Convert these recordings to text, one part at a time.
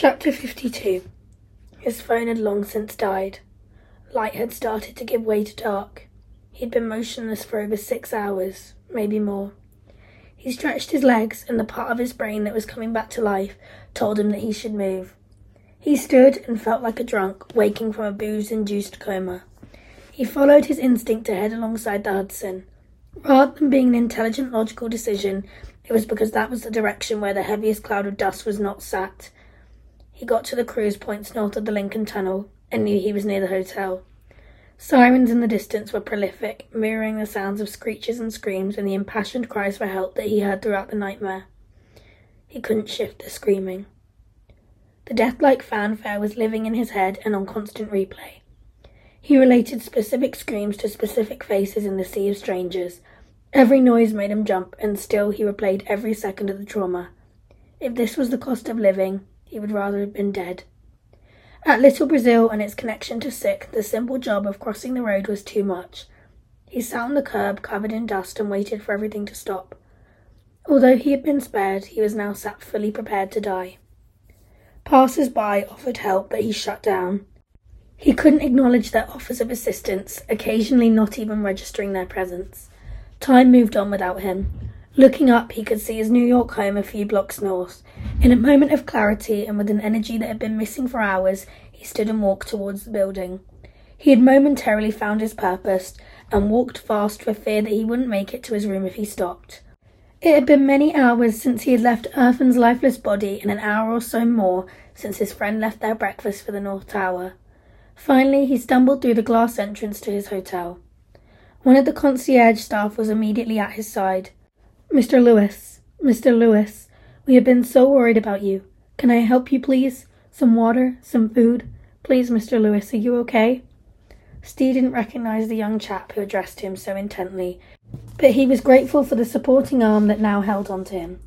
Chapter 52 His phone had long since died. Light had started to give way to dark. He'd been motionless for over six hours, maybe more. He stretched his legs, and the part of his brain that was coming back to life told him that he should move. He stood and felt like a drunk, waking from a booze induced coma. He followed his instinct to head alongside the Hudson. Rather than being an intelligent, logical decision, it was because that was the direction where the heaviest cloud of dust was not sat. He got to the cruise points north of the Lincoln Tunnel and knew he was near the hotel. Sirens in the distance were prolific, mirroring the sounds of screeches and screams and the impassioned cries for help that he heard throughout the nightmare. He couldn't shift the screaming. The death-like fanfare was living in his head and on constant replay. He related specific screams to specific faces in the sea of strangers. Every noise made him jump, and still he replayed every second of the trauma. If this was the cost of living, he would rather have been dead. At Little Brazil and its connection to Sixth, the simple job of crossing the road was too much. He sat on the curb, covered in dust, and waited for everything to stop. Although he had been spared, he was now sat fully prepared to die. Passers by offered help, but he shut down. He couldn't acknowledge their offers of assistance, occasionally not even registering their presence. Time moved on without him. Looking up, he could see his New York home a few blocks north. In a moment of clarity and with an energy that had been missing for hours, he stood and walked towards the building. He had momentarily found his purpose and walked fast for fear that he wouldn't make it to his room if he stopped. It had been many hours since he had left Irfan's lifeless body and an hour or so more since his friend left their breakfast for the North Tower. Finally, he stumbled through the glass entrance to his hotel. One of the concierge staff was immediately at his side. Mr. Lewis, Mr. Lewis, we have been so worried about you. Can I help you, please? Some water, some food? Please, Mr. Lewis, are you okay? Steve didn't recognize the young chap who addressed him so intently, but he was grateful for the supporting arm that now held on to him.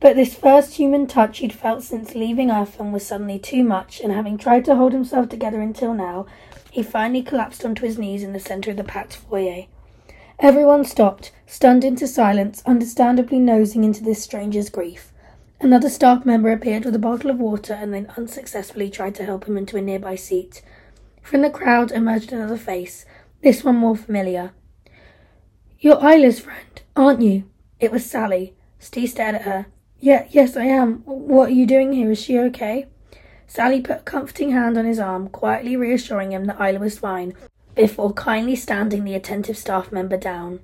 But this first human touch he'd felt since leaving Irfan was suddenly too much, and having tried to hold himself together until now, he finally collapsed onto his knees in the center of the packed foyer. Everyone stopped, stunned into silence, understandably nosing into this stranger's grief. Another staff member appeared with a bottle of water and then unsuccessfully tried to help him into a nearby seat. From the crowd emerged another face, this one more familiar. You're Isla's friend, aren't you? It was Sally. Steve stared at her. Yeah, yes, I am. What are you doing here? Is she okay? Sally put a comforting hand on his arm, quietly reassuring him that Isla was fine, before kindly standing the attentive staff member down.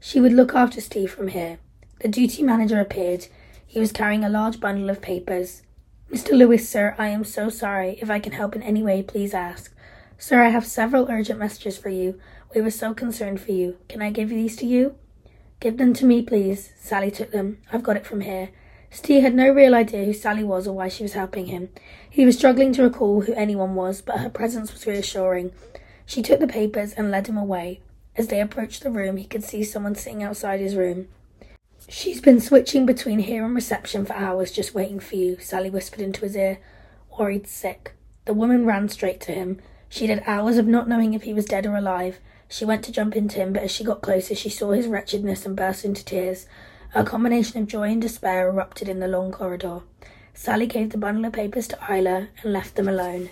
She would look after Steve from here. The duty manager appeared. He was carrying a large bundle of papers. Mr. Lewis, sir, I am so sorry. If I can help in any way, please ask. Sir, I have several urgent messages for you. We were so concerned for you. Can I give these to you? Give them to me, please. Sally took them. I've got it from here. Steve had no real idea who Sally was or why she was helping him. He was struggling to recall who anyone was, but her presence was reassuring. She took the papers and led him away. As they approached the room, he could see someone sitting outside his room. She's been switching between here and reception for hours, just waiting for you, Sally whispered into his ear. Worried sick. The woman ran straight to him. She'd had hours of not knowing if he was dead or alive. She went to jump into him, but as she got closer, she saw his wretchedness and burst into tears. A combination of joy and despair erupted in the long corridor. Sally gave the bundle of papers to Isla and left them alone.